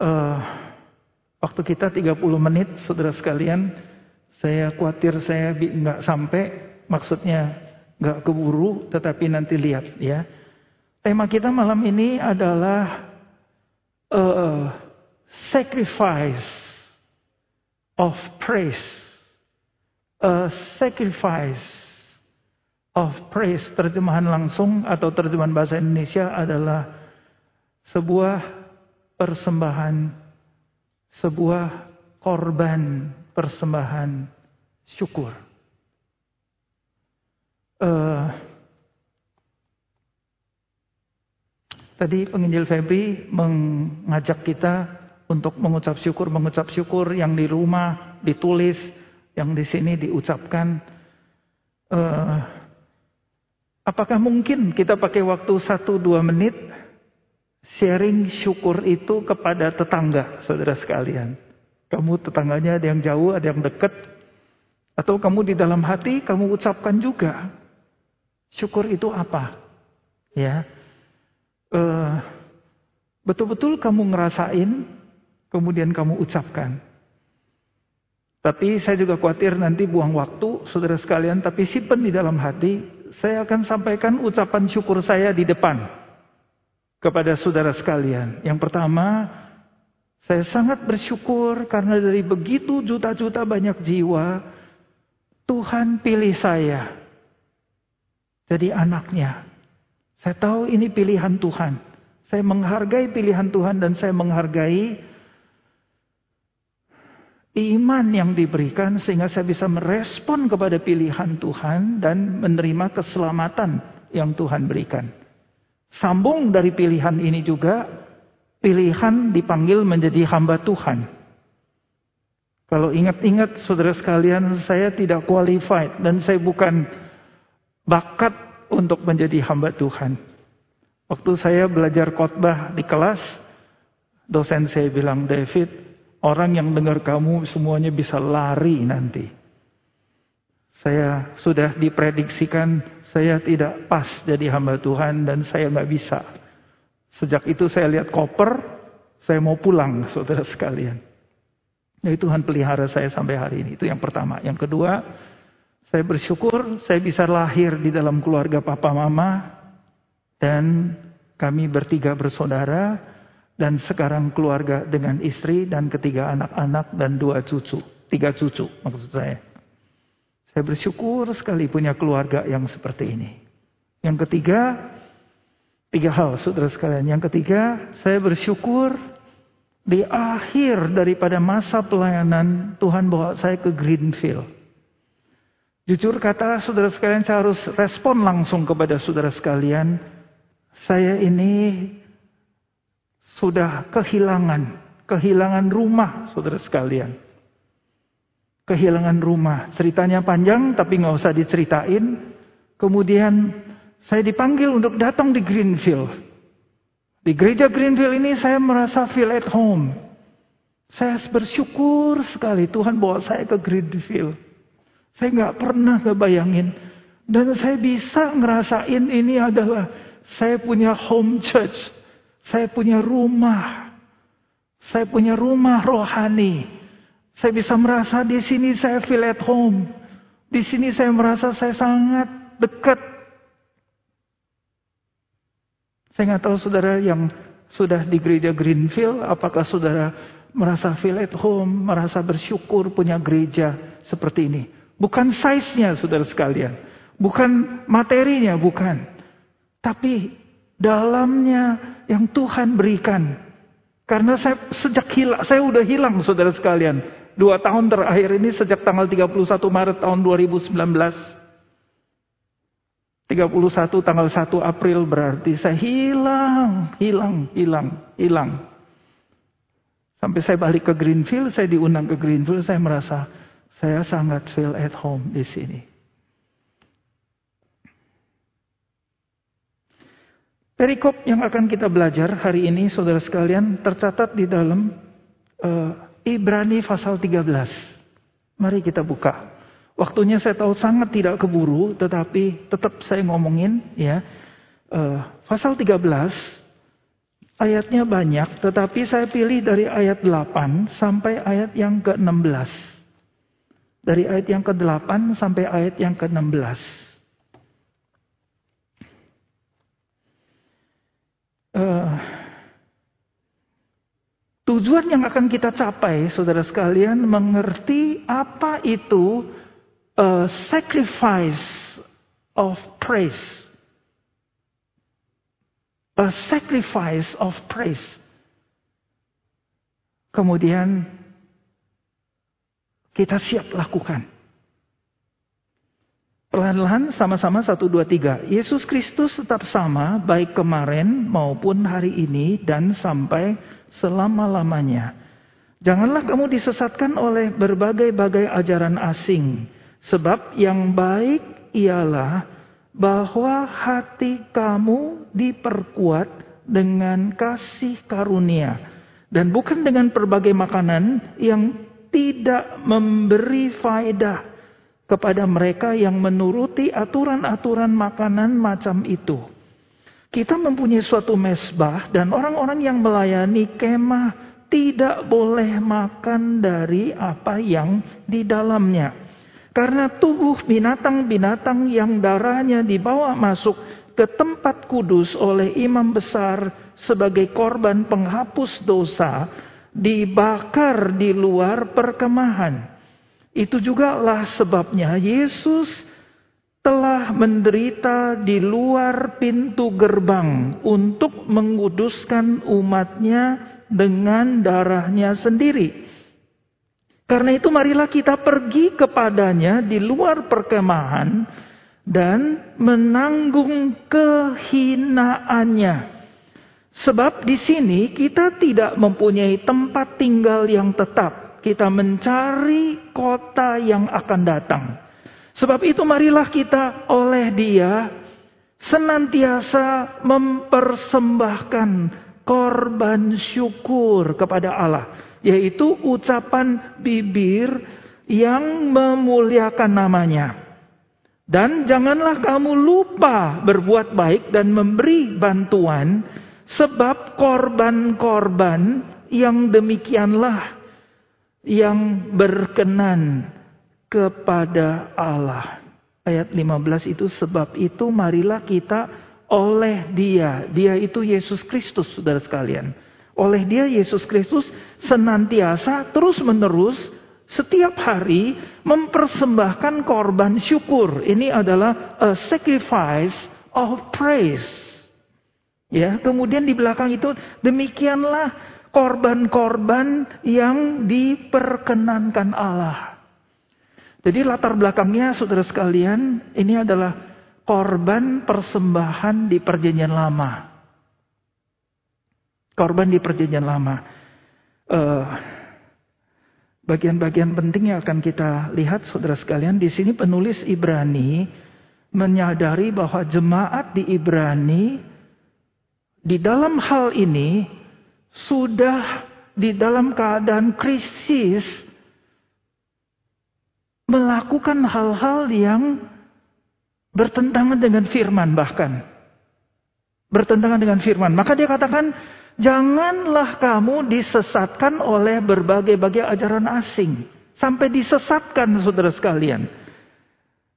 uh, waktu kita 30 menit, saudara sekalian. Saya khawatir saya nggak sampai, maksudnya nggak keburu, tetapi nanti lihat ya. Tema kita malam ini adalah uh, sacrifice of praise. A sacrifice of praise. Terjemahan langsung atau terjemahan bahasa Indonesia adalah sebuah persembahan, sebuah korban persembahan syukur. Uh, tadi penginjil Febri mengajak kita untuk mengucap syukur, mengucap syukur yang di rumah ditulis, yang di sini diucapkan. Uh, apakah mungkin kita pakai waktu satu dua menit sharing syukur itu kepada tetangga, saudara sekalian? Kamu tetangganya ada yang jauh, ada yang dekat, atau kamu di dalam hati kamu ucapkan juga. Syukur itu apa? Ya, uh, betul-betul kamu ngerasain, kemudian kamu ucapkan. Tapi saya juga khawatir nanti buang waktu, saudara sekalian. Tapi simpan di dalam hati, saya akan sampaikan ucapan syukur saya di depan kepada saudara sekalian. Yang pertama, saya sangat bersyukur karena dari begitu juta-juta banyak jiwa, Tuhan pilih saya jadi anaknya. Saya tahu ini pilihan Tuhan. Saya menghargai pilihan Tuhan dan saya menghargai iman yang diberikan sehingga saya bisa merespon kepada pilihan Tuhan dan menerima keselamatan yang Tuhan berikan. Sambung dari pilihan ini juga pilihan dipanggil menjadi hamba Tuhan. Kalau ingat-ingat saudara sekalian, saya tidak qualified dan saya bukan bakat untuk menjadi hamba Tuhan. Waktu saya belajar khotbah di kelas, dosen saya bilang, David, orang yang dengar kamu semuanya bisa lari nanti. Saya sudah diprediksikan saya tidak pas jadi hamba Tuhan dan saya nggak bisa. Sejak itu saya lihat koper, saya mau pulang, saudara sekalian. Jadi Tuhan pelihara saya sampai hari ini. Itu yang pertama. Yang kedua, saya bersyukur saya bisa lahir di dalam keluarga papa mama dan kami bertiga bersaudara dan sekarang keluarga dengan istri dan ketiga anak-anak dan dua cucu, tiga cucu maksud saya. Saya bersyukur sekali punya keluarga yang seperti ini. Yang ketiga, tiga hal saudara sekalian. Yang ketiga, saya bersyukur di akhir daripada masa pelayanan Tuhan bawa saya ke Greenfield. Jujur kata saudara sekalian saya harus respon langsung kepada saudara sekalian. Saya ini sudah kehilangan, kehilangan rumah saudara sekalian. Kehilangan rumah. Ceritanya panjang tapi nggak usah diceritain. Kemudian saya dipanggil untuk datang di Greenfield. Di gereja Greenfield ini saya merasa feel at home. Saya bersyukur sekali Tuhan bawa saya ke Greenfield. Saya nggak pernah kebayangin. Dan saya bisa ngerasain ini adalah saya punya home church. Saya punya rumah. Saya punya rumah rohani. Saya bisa merasa di sini saya feel at home. Di sini saya merasa saya sangat dekat. Saya nggak tahu saudara yang sudah di gereja Greenfield, apakah saudara merasa feel at home, merasa bersyukur punya gereja seperti ini. Bukan size-nya saudara sekalian. Bukan materinya, bukan. Tapi dalamnya yang Tuhan berikan. Karena saya sejak hilang, saya udah hilang saudara sekalian. Dua tahun terakhir ini sejak tanggal 31 Maret tahun 2019. 31 tanggal 1 April berarti saya hilang, hilang, hilang, hilang. Sampai saya balik ke Greenfield, saya diundang ke Greenfield, saya merasa saya sangat feel at home di sini. Perikop yang akan kita belajar hari ini, saudara sekalian, tercatat di dalam uh, Ibrani pasal 13. Mari kita buka. Waktunya saya tahu sangat tidak keburu, tetapi tetap saya ngomongin ya. Uh, pasal 13 Ayatnya banyak, tetapi saya pilih dari ayat 8 sampai ayat yang ke-16. Dari ayat yang ke-8 sampai ayat yang ke-16. Uh, tujuan yang akan kita capai, saudara sekalian, mengerti apa itu uh, sacrifice of praise a sacrifice of praise. Kemudian kita siap lakukan. Perlahan-lahan sama-sama satu dua tiga. Yesus Kristus tetap sama baik kemarin maupun hari ini dan sampai selama-lamanya. Janganlah kamu disesatkan oleh berbagai-bagai ajaran asing. Sebab yang baik ialah bahwa hati kamu diperkuat dengan kasih karunia dan bukan dengan berbagai makanan yang tidak memberi faedah kepada mereka yang menuruti aturan-aturan makanan macam itu. Kita mempunyai suatu mesbah dan orang-orang yang melayani kemah tidak boleh makan dari apa yang di dalamnya. Karena tubuh binatang-binatang yang darahnya dibawa masuk ke tempat kudus oleh imam besar sebagai korban penghapus dosa dibakar di luar perkemahan. Itu juga lah sebabnya Yesus telah menderita di luar pintu gerbang untuk menguduskan umatnya dengan darahnya sendiri. Karena itu marilah kita pergi kepadanya di luar perkemahan dan menanggung kehinaannya. Sebab di sini kita tidak mempunyai tempat tinggal yang tetap. Kita mencari kota yang akan datang. Sebab itu marilah kita oleh dia senantiasa mempersembahkan korban syukur kepada Allah yaitu ucapan bibir yang memuliakan namanya. Dan janganlah kamu lupa berbuat baik dan memberi bantuan, sebab korban-korban yang demikianlah yang berkenan kepada Allah. Ayat 15 itu sebab itu marilah kita oleh dia. Dia itu Yesus Kristus saudara sekalian oleh dia Yesus Kristus senantiasa terus-menerus setiap hari mempersembahkan korban syukur. Ini adalah a sacrifice of praise. Ya, kemudian di belakang itu demikianlah korban-korban yang diperkenankan Allah. Jadi latar belakangnya saudara sekalian, ini adalah korban persembahan di perjanjian lama korban di perjanjian lama. Uh, bagian-bagian penting yang akan kita lihat saudara sekalian di sini penulis Ibrani menyadari bahwa jemaat di Ibrani di dalam hal ini sudah di dalam keadaan krisis melakukan hal-hal yang bertentangan dengan firman bahkan bertentangan dengan firman maka dia katakan Janganlah kamu disesatkan oleh berbagai-bagai ajaran asing. Sampai disesatkan saudara sekalian.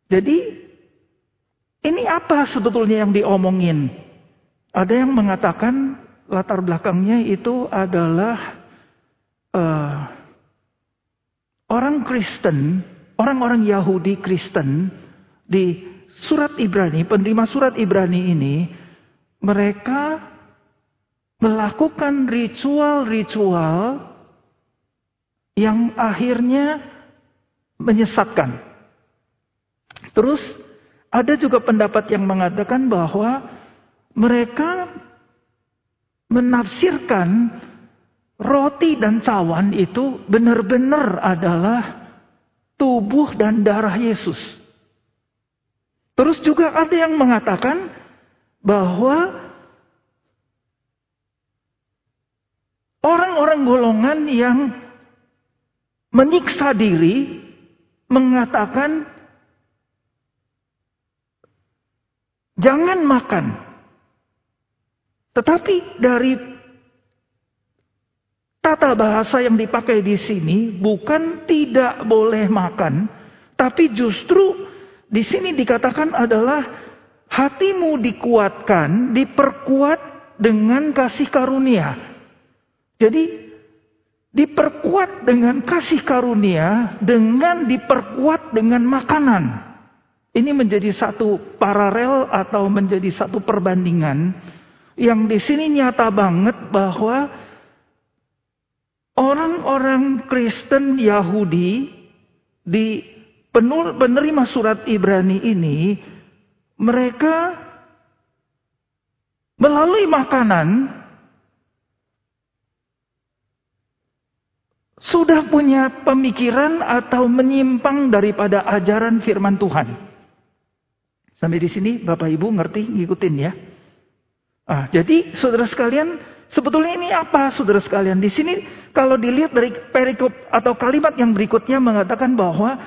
Jadi ini apa sebetulnya yang diomongin? Ada yang mengatakan latar belakangnya itu adalah uh, orang Kristen, orang-orang Yahudi Kristen di surat Ibrani, penerima surat Ibrani ini, mereka melakukan ritual-ritual yang akhirnya menyesatkan. Terus ada juga pendapat yang mengatakan bahwa mereka menafsirkan roti dan cawan itu benar-benar adalah tubuh dan darah Yesus. Terus juga ada yang mengatakan bahwa Orang-orang golongan yang menyiksa diri mengatakan jangan makan. Tetapi dari tata bahasa yang dipakai di sini bukan tidak boleh makan, tapi justru di sini dikatakan adalah hatimu dikuatkan, diperkuat dengan kasih karunia. Jadi diperkuat dengan kasih karunia dengan diperkuat dengan makanan. Ini menjadi satu paralel atau menjadi satu perbandingan yang di sini nyata banget bahwa orang-orang Kristen Yahudi di penerima surat Ibrani ini mereka melalui makanan sudah punya pemikiran atau menyimpang daripada ajaran firman Tuhan. Sampai di sini Bapak Ibu ngerti ngikutin ya. Ah, jadi saudara sekalian, sebetulnya ini apa saudara sekalian? Di sini kalau dilihat dari perikop atau kalimat yang berikutnya mengatakan bahwa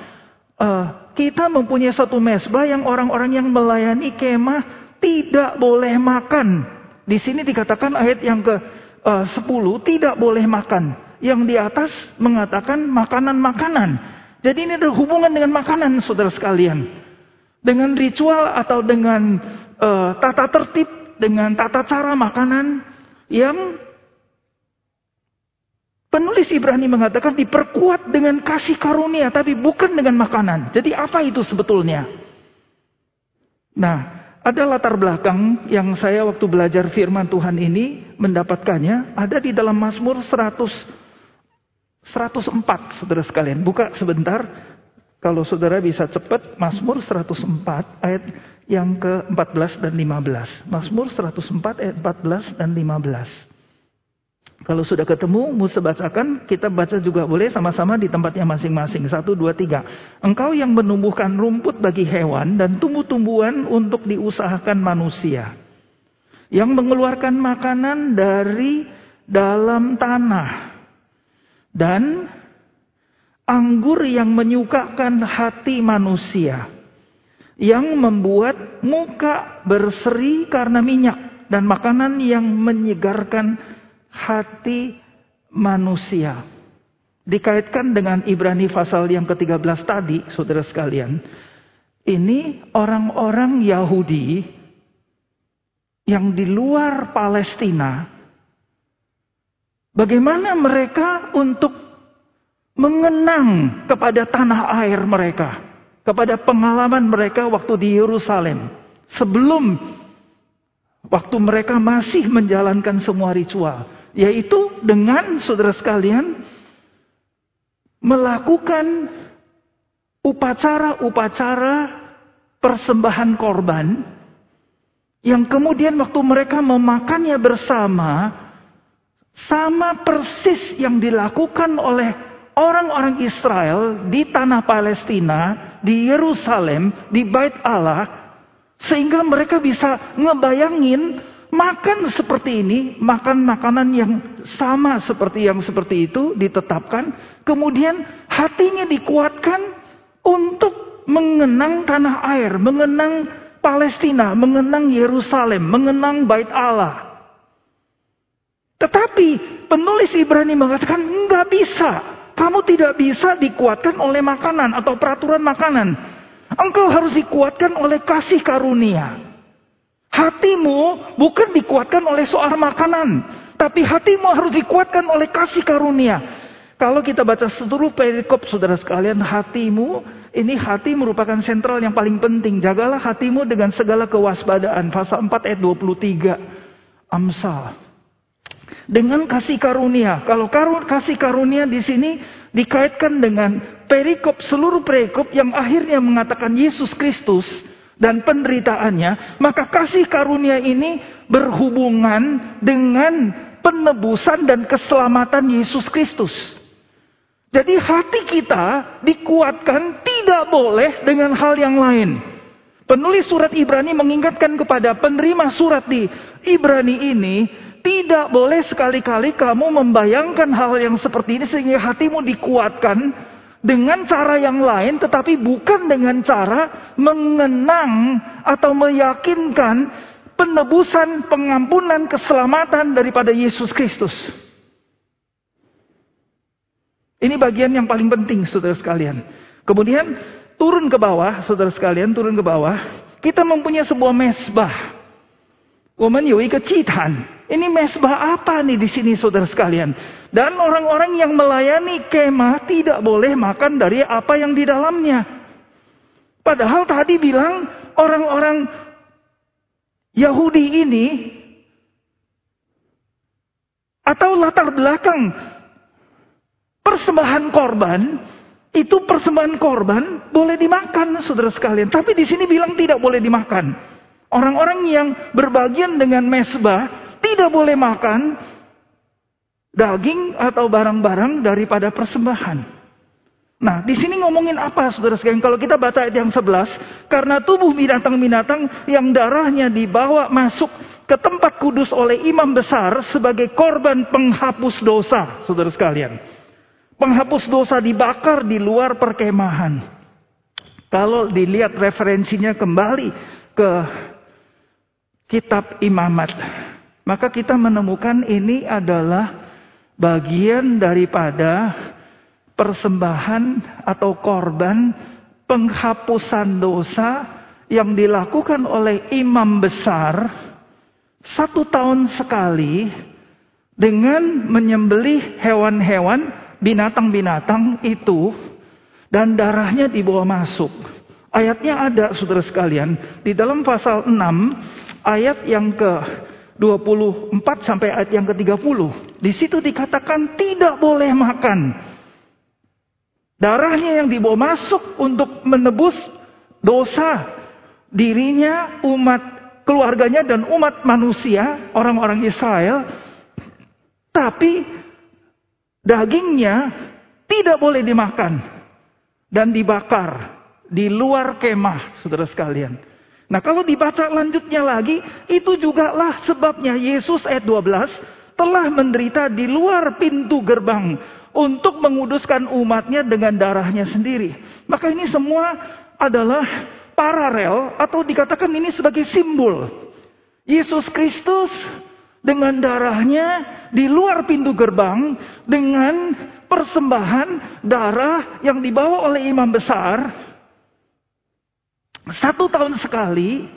uh, kita mempunyai satu mesbah yang orang-orang yang melayani kemah tidak boleh makan. Di sini dikatakan ayat yang ke uh, 10 tidak boleh makan. Yang di atas mengatakan makanan-makanan. Jadi ini ada hubungan dengan makanan saudara sekalian. Dengan ritual atau dengan uh, tata tertib dengan tata cara makanan yang penulis Ibrani mengatakan diperkuat dengan kasih karunia tapi bukan dengan makanan. Jadi apa itu sebetulnya? Nah, ada latar belakang yang saya waktu belajar firman Tuhan ini mendapatkannya ada di dalam Mazmur 100 104 Saudara sekalian. Buka sebentar kalau saudara bisa cepat Mazmur 104 ayat yang ke-14 dan 15. Mazmur 104 ayat 14 dan 15. Kalau sudah ketemu, Musa bacakan, kita baca juga boleh sama-sama di tempatnya masing-masing. Satu, dua, tiga. Engkau yang menumbuhkan rumput bagi hewan dan tumbuh-tumbuhan untuk diusahakan manusia. Yang mengeluarkan makanan dari dalam tanah. Dan anggur yang menyukakan hati manusia yang membuat muka berseri karena minyak dan makanan yang menyegarkan hati manusia. Dikaitkan dengan Ibrani pasal yang ke-13 tadi, saudara sekalian. Ini orang-orang Yahudi yang di luar Palestina. Bagaimana mereka untuk mengenang kepada tanah air mereka kepada pengalaman mereka waktu di Yerusalem. Sebelum waktu mereka masih menjalankan semua ritual. Yaitu dengan saudara sekalian melakukan upacara-upacara persembahan korban yang kemudian waktu mereka memakannya bersama sama persis yang dilakukan oleh orang-orang Israel di tanah Palestina, di Yerusalem, di Bait Allah, sehingga mereka bisa ngebayangin makan seperti ini, makan makanan yang sama seperti yang seperti itu ditetapkan, kemudian hatinya dikuatkan untuk mengenang tanah air, mengenang Palestina, mengenang Yerusalem, mengenang Bait Allah. Tetapi penulis Ibrani mengatakan enggak bisa. Kamu tidak bisa dikuatkan oleh makanan atau peraturan makanan. Engkau harus dikuatkan oleh kasih karunia. Hatimu bukan dikuatkan oleh soal makanan. Tapi hatimu harus dikuatkan oleh kasih karunia. Kalau kita baca seluruh perikop saudara sekalian, hatimu, ini hati merupakan sentral yang paling penting. Jagalah hatimu dengan segala kewaspadaan. Pasal 4 ayat 23. Amsal dengan kasih karunia. Kalau karun, kasih karunia di sini dikaitkan dengan perikop seluruh perikop yang akhirnya mengatakan Yesus Kristus dan penderitaannya, maka kasih karunia ini berhubungan dengan penebusan dan keselamatan Yesus Kristus. Jadi hati kita dikuatkan tidak boleh dengan hal yang lain. Penulis surat Ibrani mengingatkan kepada penerima surat di Ibrani ini tidak boleh sekali-kali kamu membayangkan hal yang seperti ini sehingga hatimu dikuatkan dengan cara yang lain tetapi bukan dengan cara mengenang atau meyakinkan penebusan, pengampunan, keselamatan daripada Yesus Kristus. Ini bagian yang paling penting saudara sekalian. Kemudian turun ke bawah, saudara sekalian, turun ke bawah. Kita mempunyai sebuah mesbah. Woman yui kecitan. Ini mesbah apa nih di sini saudara sekalian? Dan orang-orang yang melayani kemah tidak boleh makan dari apa yang di dalamnya. Padahal tadi bilang orang-orang Yahudi ini atau latar belakang persembahan korban itu persembahan korban boleh dimakan saudara sekalian. Tapi di sini bilang tidak boleh dimakan. Orang-orang yang berbagian dengan mesbah tidak boleh makan daging atau barang-barang daripada persembahan. Nah, di sini ngomongin apa saudara sekalian? Kalau kita baca ayat yang 11, karena tubuh binatang-binatang yang darahnya dibawa masuk ke tempat kudus oleh imam besar sebagai korban penghapus dosa, saudara sekalian. Penghapus dosa dibakar di luar perkemahan. Kalau dilihat referensinya kembali ke kitab imamat, maka kita menemukan ini adalah bagian daripada persembahan atau korban penghapusan dosa yang dilakukan oleh imam besar satu tahun sekali dengan menyembelih hewan-hewan binatang-binatang itu dan darahnya dibawa masuk. Ayatnya ada saudara sekalian di dalam pasal 6 ayat yang ke 24 sampai ayat yang ke-30. Di situ dikatakan tidak boleh makan Darahnya yang dibawa masuk untuk menebus dosa dirinya, umat keluarganya dan umat manusia, orang-orang Israel. Tapi dagingnya tidak boleh dimakan dan dibakar di luar kemah, saudara sekalian. Nah kalau dibaca lanjutnya lagi, itu juga lah sebabnya Yesus ayat 12 telah menderita di luar pintu gerbang untuk menguduskan umatnya dengan darahnya sendiri. Maka ini semua adalah paralel atau dikatakan ini sebagai simbol. Yesus Kristus dengan darahnya di luar pintu gerbang dengan persembahan darah yang dibawa oleh imam besar satu tahun sekali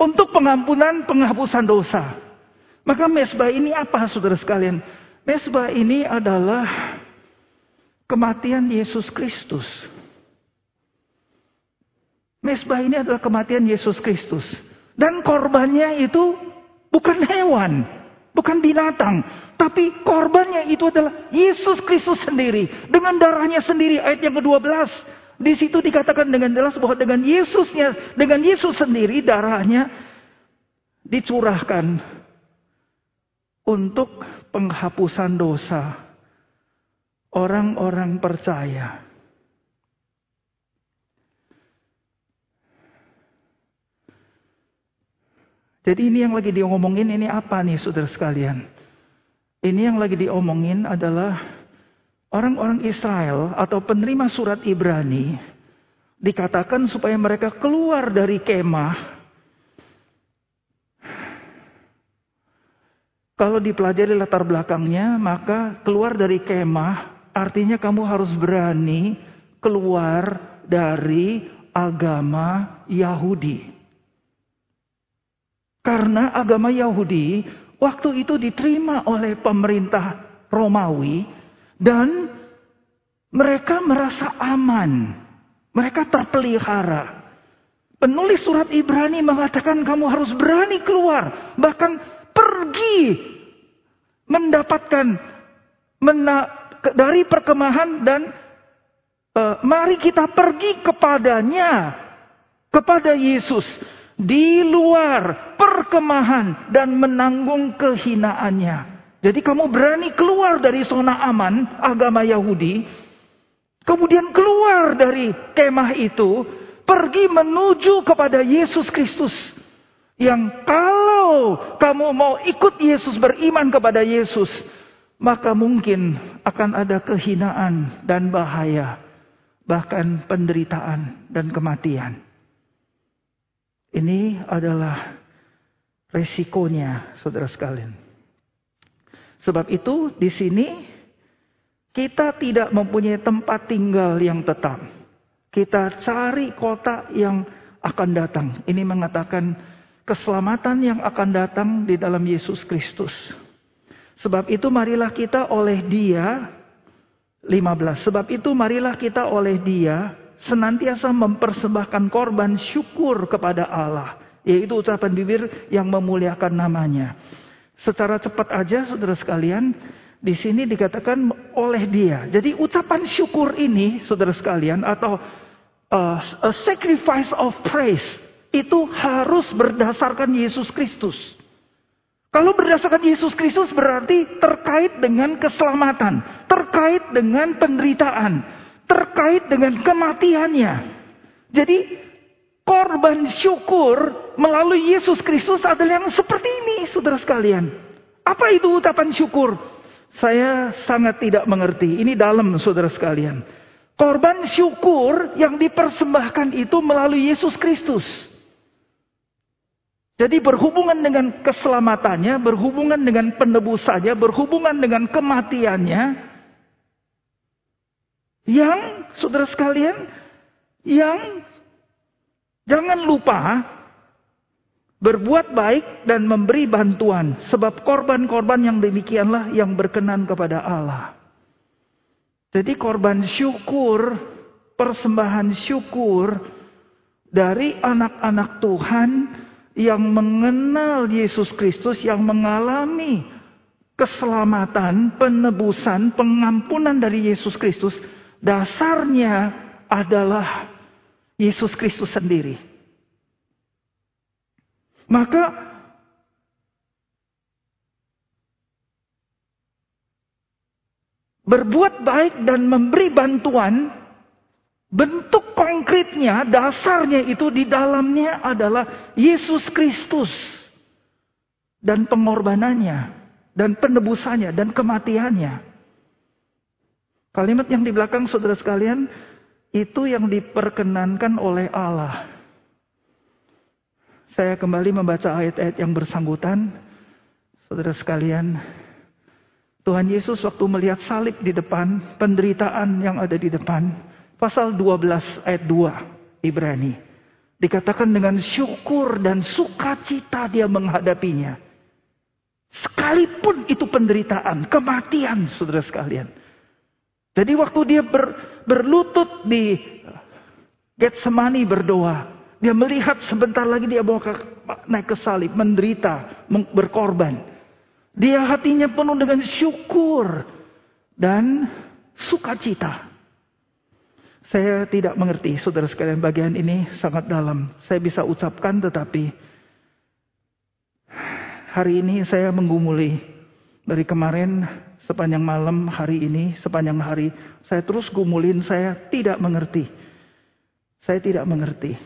untuk pengampunan penghapusan dosa. Maka mesbah ini apa saudara sekalian? Mesbah ini adalah kematian Yesus Kristus. Mesbah ini adalah kematian Yesus Kristus. Dan korbannya itu bukan hewan, bukan binatang. Tapi korbannya itu adalah Yesus Kristus sendiri. Dengan darahnya sendiri, ayat yang ke-12. Di situ dikatakan dengan jelas bahwa dengan Yesusnya, dengan Yesus sendiri darahnya dicurahkan untuk penghapusan dosa orang-orang percaya. Jadi ini yang lagi diomongin ini apa nih saudara sekalian? Ini yang lagi diomongin adalah orang-orang Israel atau penerima surat Ibrani dikatakan supaya mereka keluar dari kemah Kalau dipelajari latar belakangnya, maka keluar dari kemah artinya kamu harus berani keluar dari agama Yahudi. Karena agama Yahudi waktu itu diterima oleh pemerintah Romawi dan mereka merasa aman. Mereka terpelihara. Penulis surat Ibrani mengatakan kamu harus berani keluar. Bahkan pergi mendapatkan mena, dari perkemahan dan uh, mari kita pergi kepadanya kepada Yesus di luar perkemahan dan menanggung kehinaannya. Jadi kamu berani keluar dari zona aman agama Yahudi, kemudian keluar dari kemah itu, pergi menuju kepada Yesus Kristus. Yang kalau kamu mau ikut Yesus beriman kepada Yesus, maka mungkin akan ada kehinaan dan bahaya, bahkan penderitaan dan kematian. Ini adalah resikonya, saudara sekalian. Sebab itu di sini kita tidak mempunyai tempat tinggal yang tetap. Kita cari kota yang akan datang. Ini mengatakan keselamatan yang akan datang di dalam Yesus Kristus. Sebab itu marilah kita oleh dia 15. Sebab itu marilah kita oleh dia senantiasa mempersembahkan korban syukur kepada Allah. Yaitu ucapan bibir yang memuliakan namanya. Secara cepat aja saudara sekalian, di sini dikatakan oleh dia. Jadi ucapan syukur ini saudara sekalian atau uh, a sacrifice of praise itu harus berdasarkan Yesus Kristus. Kalau berdasarkan Yesus Kristus berarti terkait dengan keselamatan, terkait dengan penderitaan, terkait dengan kematiannya. Jadi korban syukur melalui Yesus Kristus adalah yang seperti ini, saudara sekalian. Apa itu ucapan syukur? Saya sangat tidak mengerti. Ini dalam, saudara sekalian. Korban syukur yang dipersembahkan itu melalui Yesus Kristus. Jadi berhubungan dengan keselamatannya, berhubungan dengan penebusannya, berhubungan dengan kematiannya. Yang, saudara sekalian, yang jangan lupa berbuat baik dan memberi bantuan. Sebab korban-korban yang demikianlah yang berkenan kepada Allah. Jadi korban syukur, persembahan syukur dari anak-anak Tuhan yang mengenal Yesus Kristus, yang mengalami keselamatan, penebusan, pengampunan dari Yesus Kristus, dasarnya adalah Yesus Kristus sendiri. Maka berbuat baik dan memberi bantuan Bentuk konkretnya, dasarnya itu di dalamnya adalah Yesus Kristus. Dan pengorbanannya, dan penebusannya, dan kematiannya. Kalimat yang di belakang saudara sekalian, itu yang diperkenankan oleh Allah. Saya kembali membaca ayat-ayat yang bersangkutan. Saudara sekalian, Tuhan Yesus waktu melihat salib di depan, penderitaan yang ada di depan, pasal 12 ayat 2 Ibrani. Dikatakan dengan syukur dan sukacita dia menghadapinya. Sekalipun itu penderitaan, kematian saudara sekalian. Jadi waktu dia ber, berlutut di Getsemani berdoa. Dia melihat sebentar lagi dia bawa ke, naik ke salib, menderita, berkorban. Dia hatinya penuh dengan syukur dan sukacita. Saya tidak mengerti, saudara sekalian, bagian ini sangat dalam. Saya bisa ucapkan tetapi hari ini saya menggumuli dari kemarin sepanjang malam hari ini, sepanjang hari saya terus gumulin, saya tidak mengerti. Saya tidak mengerti.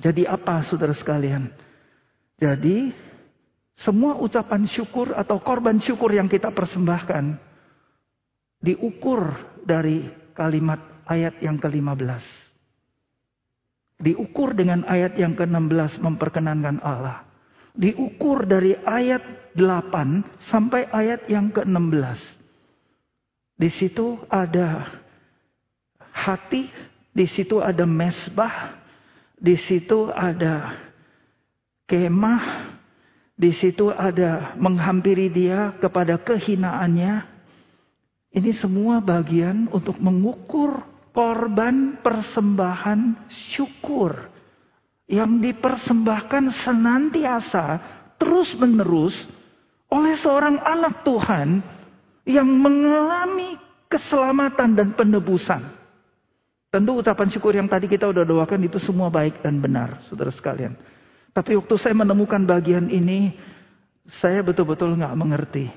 Jadi apa saudara sekalian? Jadi semua ucapan syukur atau korban syukur yang kita persembahkan diukur dari kalimat ayat yang ke-15. Diukur dengan ayat yang ke-16 memperkenankan Allah. Diukur dari ayat 8 sampai ayat yang ke-16. Di situ ada hati, di situ ada mesbah, di situ ada kemah, di situ ada menghampiri dia kepada kehinaannya, ini semua bagian untuk mengukur korban persembahan syukur yang dipersembahkan senantiasa terus-menerus oleh seorang anak Tuhan yang mengalami keselamatan dan penebusan. Tentu ucapan syukur yang tadi kita udah doakan itu semua baik dan benar, saudara sekalian. Tapi waktu saya menemukan bagian ini, saya betul-betul nggak mengerti.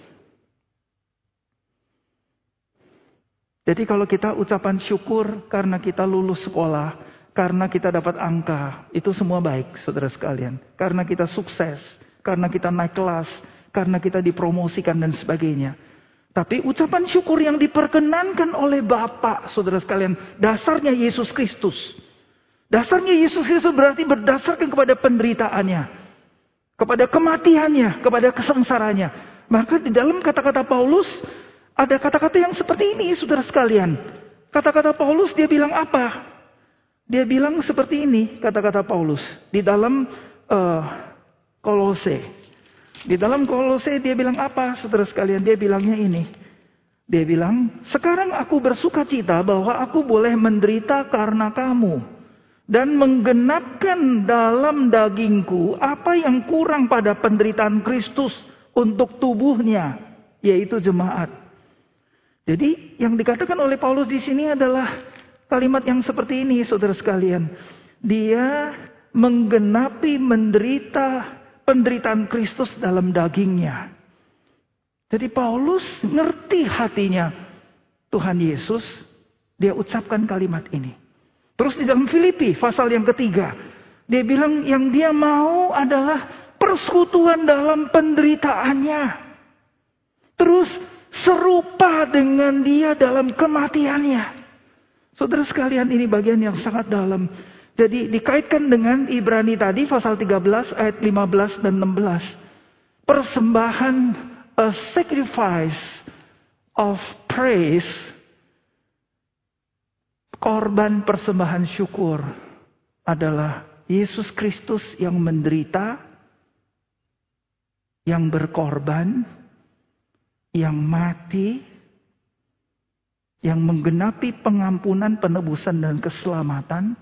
Jadi kalau kita ucapan syukur karena kita lulus sekolah, karena kita dapat angka, itu semua baik saudara sekalian. Karena kita sukses, karena kita naik kelas, karena kita dipromosikan dan sebagainya. Tapi ucapan syukur yang diperkenankan oleh Bapak, saudara sekalian, dasarnya Yesus Kristus. Dasarnya Yesus Kristus berarti berdasarkan kepada penderitaannya. Kepada kematiannya, kepada kesengsaranya. Maka di dalam kata-kata Paulus ada kata-kata yang seperti ini, saudara sekalian. Kata-kata Paulus dia bilang apa? Dia bilang seperti ini, kata-kata Paulus di dalam uh, Kolose. Di dalam Kolose dia bilang apa, saudara sekalian? Dia bilangnya ini. Dia bilang, sekarang aku bersuka cita bahwa aku boleh menderita karena kamu. Dan menggenapkan dalam dagingku apa yang kurang pada penderitaan Kristus untuk tubuhnya, yaitu jemaat. Jadi yang dikatakan oleh Paulus di sini adalah kalimat yang seperti ini, saudara sekalian. Dia menggenapi menderita penderitaan Kristus dalam dagingnya. Jadi Paulus ngerti hatinya Tuhan Yesus, dia ucapkan kalimat ini. Terus di dalam Filipi pasal yang ketiga, dia bilang yang dia mau adalah persekutuan dalam penderitaannya. Terus serupa dengan dia dalam kematiannya. Saudara sekalian ini bagian yang sangat dalam. Jadi dikaitkan dengan Ibrani tadi pasal 13 ayat 15 dan 16. Persembahan a sacrifice of praise korban persembahan syukur adalah Yesus Kristus yang menderita yang berkorban, yang mati, yang menggenapi pengampunan, penebusan, dan keselamatan,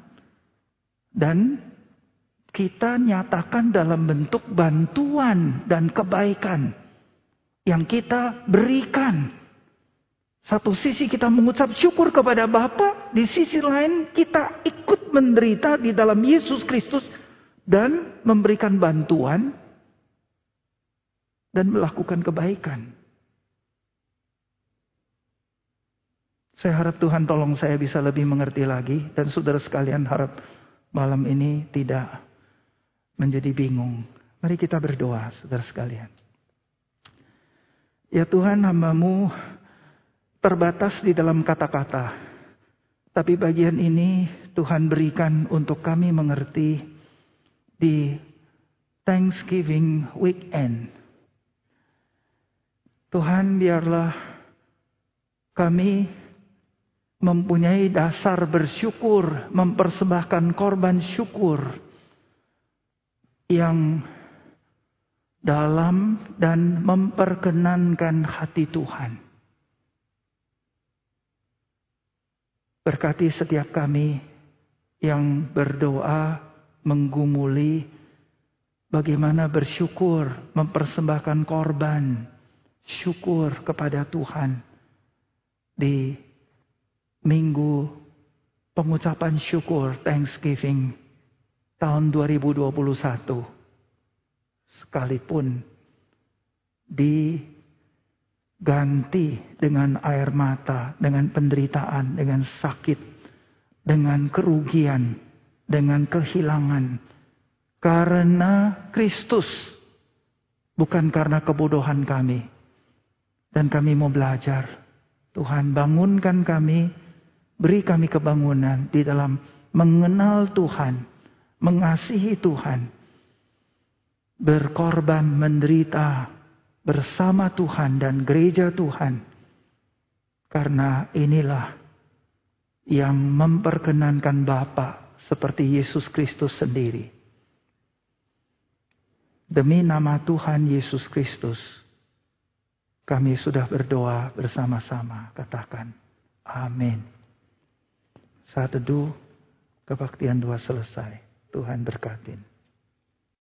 dan kita nyatakan dalam bentuk bantuan dan kebaikan yang kita berikan. Satu sisi kita mengucap syukur kepada Bapa, di sisi lain kita ikut menderita di dalam Yesus Kristus dan memberikan bantuan dan melakukan kebaikan. Saya harap Tuhan tolong saya bisa lebih mengerti lagi dan saudara sekalian harap malam ini tidak menjadi bingung. Mari kita berdoa saudara sekalian. Ya Tuhan hambamu terbatas di dalam kata-kata. Tapi bagian ini Tuhan berikan untuk kami mengerti di Thanksgiving weekend. Tuhan biarlah kami mempunyai dasar bersyukur, mempersembahkan korban syukur yang dalam dan memperkenankan hati Tuhan. Berkati setiap kami yang berdoa, menggumuli bagaimana bersyukur, mempersembahkan korban, syukur kepada Tuhan di minggu pengucapan syukur Thanksgiving tahun 2021 sekalipun diganti dengan air mata, dengan penderitaan, dengan sakit, dengan kerugian, dengan kehilangan karena Kristus bukan karena kebodohan kami dan kami mau belajar. Tuhan bangunkan kami, beri kami kebangunan di dalam mengenal Tuhan, mengasihi Tuhan, berkorban, menderita bersama Tuhan dan gereja Tuhan. Karena inilah yang memperkenankan Bapa seperti Yesus Kristus sendiri. Demi nama Tuhan Yesus Kristus, kami sudah berdoa bersama-sama. Katakan, amin. Saat teduh, kebaktian doa selesai. Tuhan berkatin.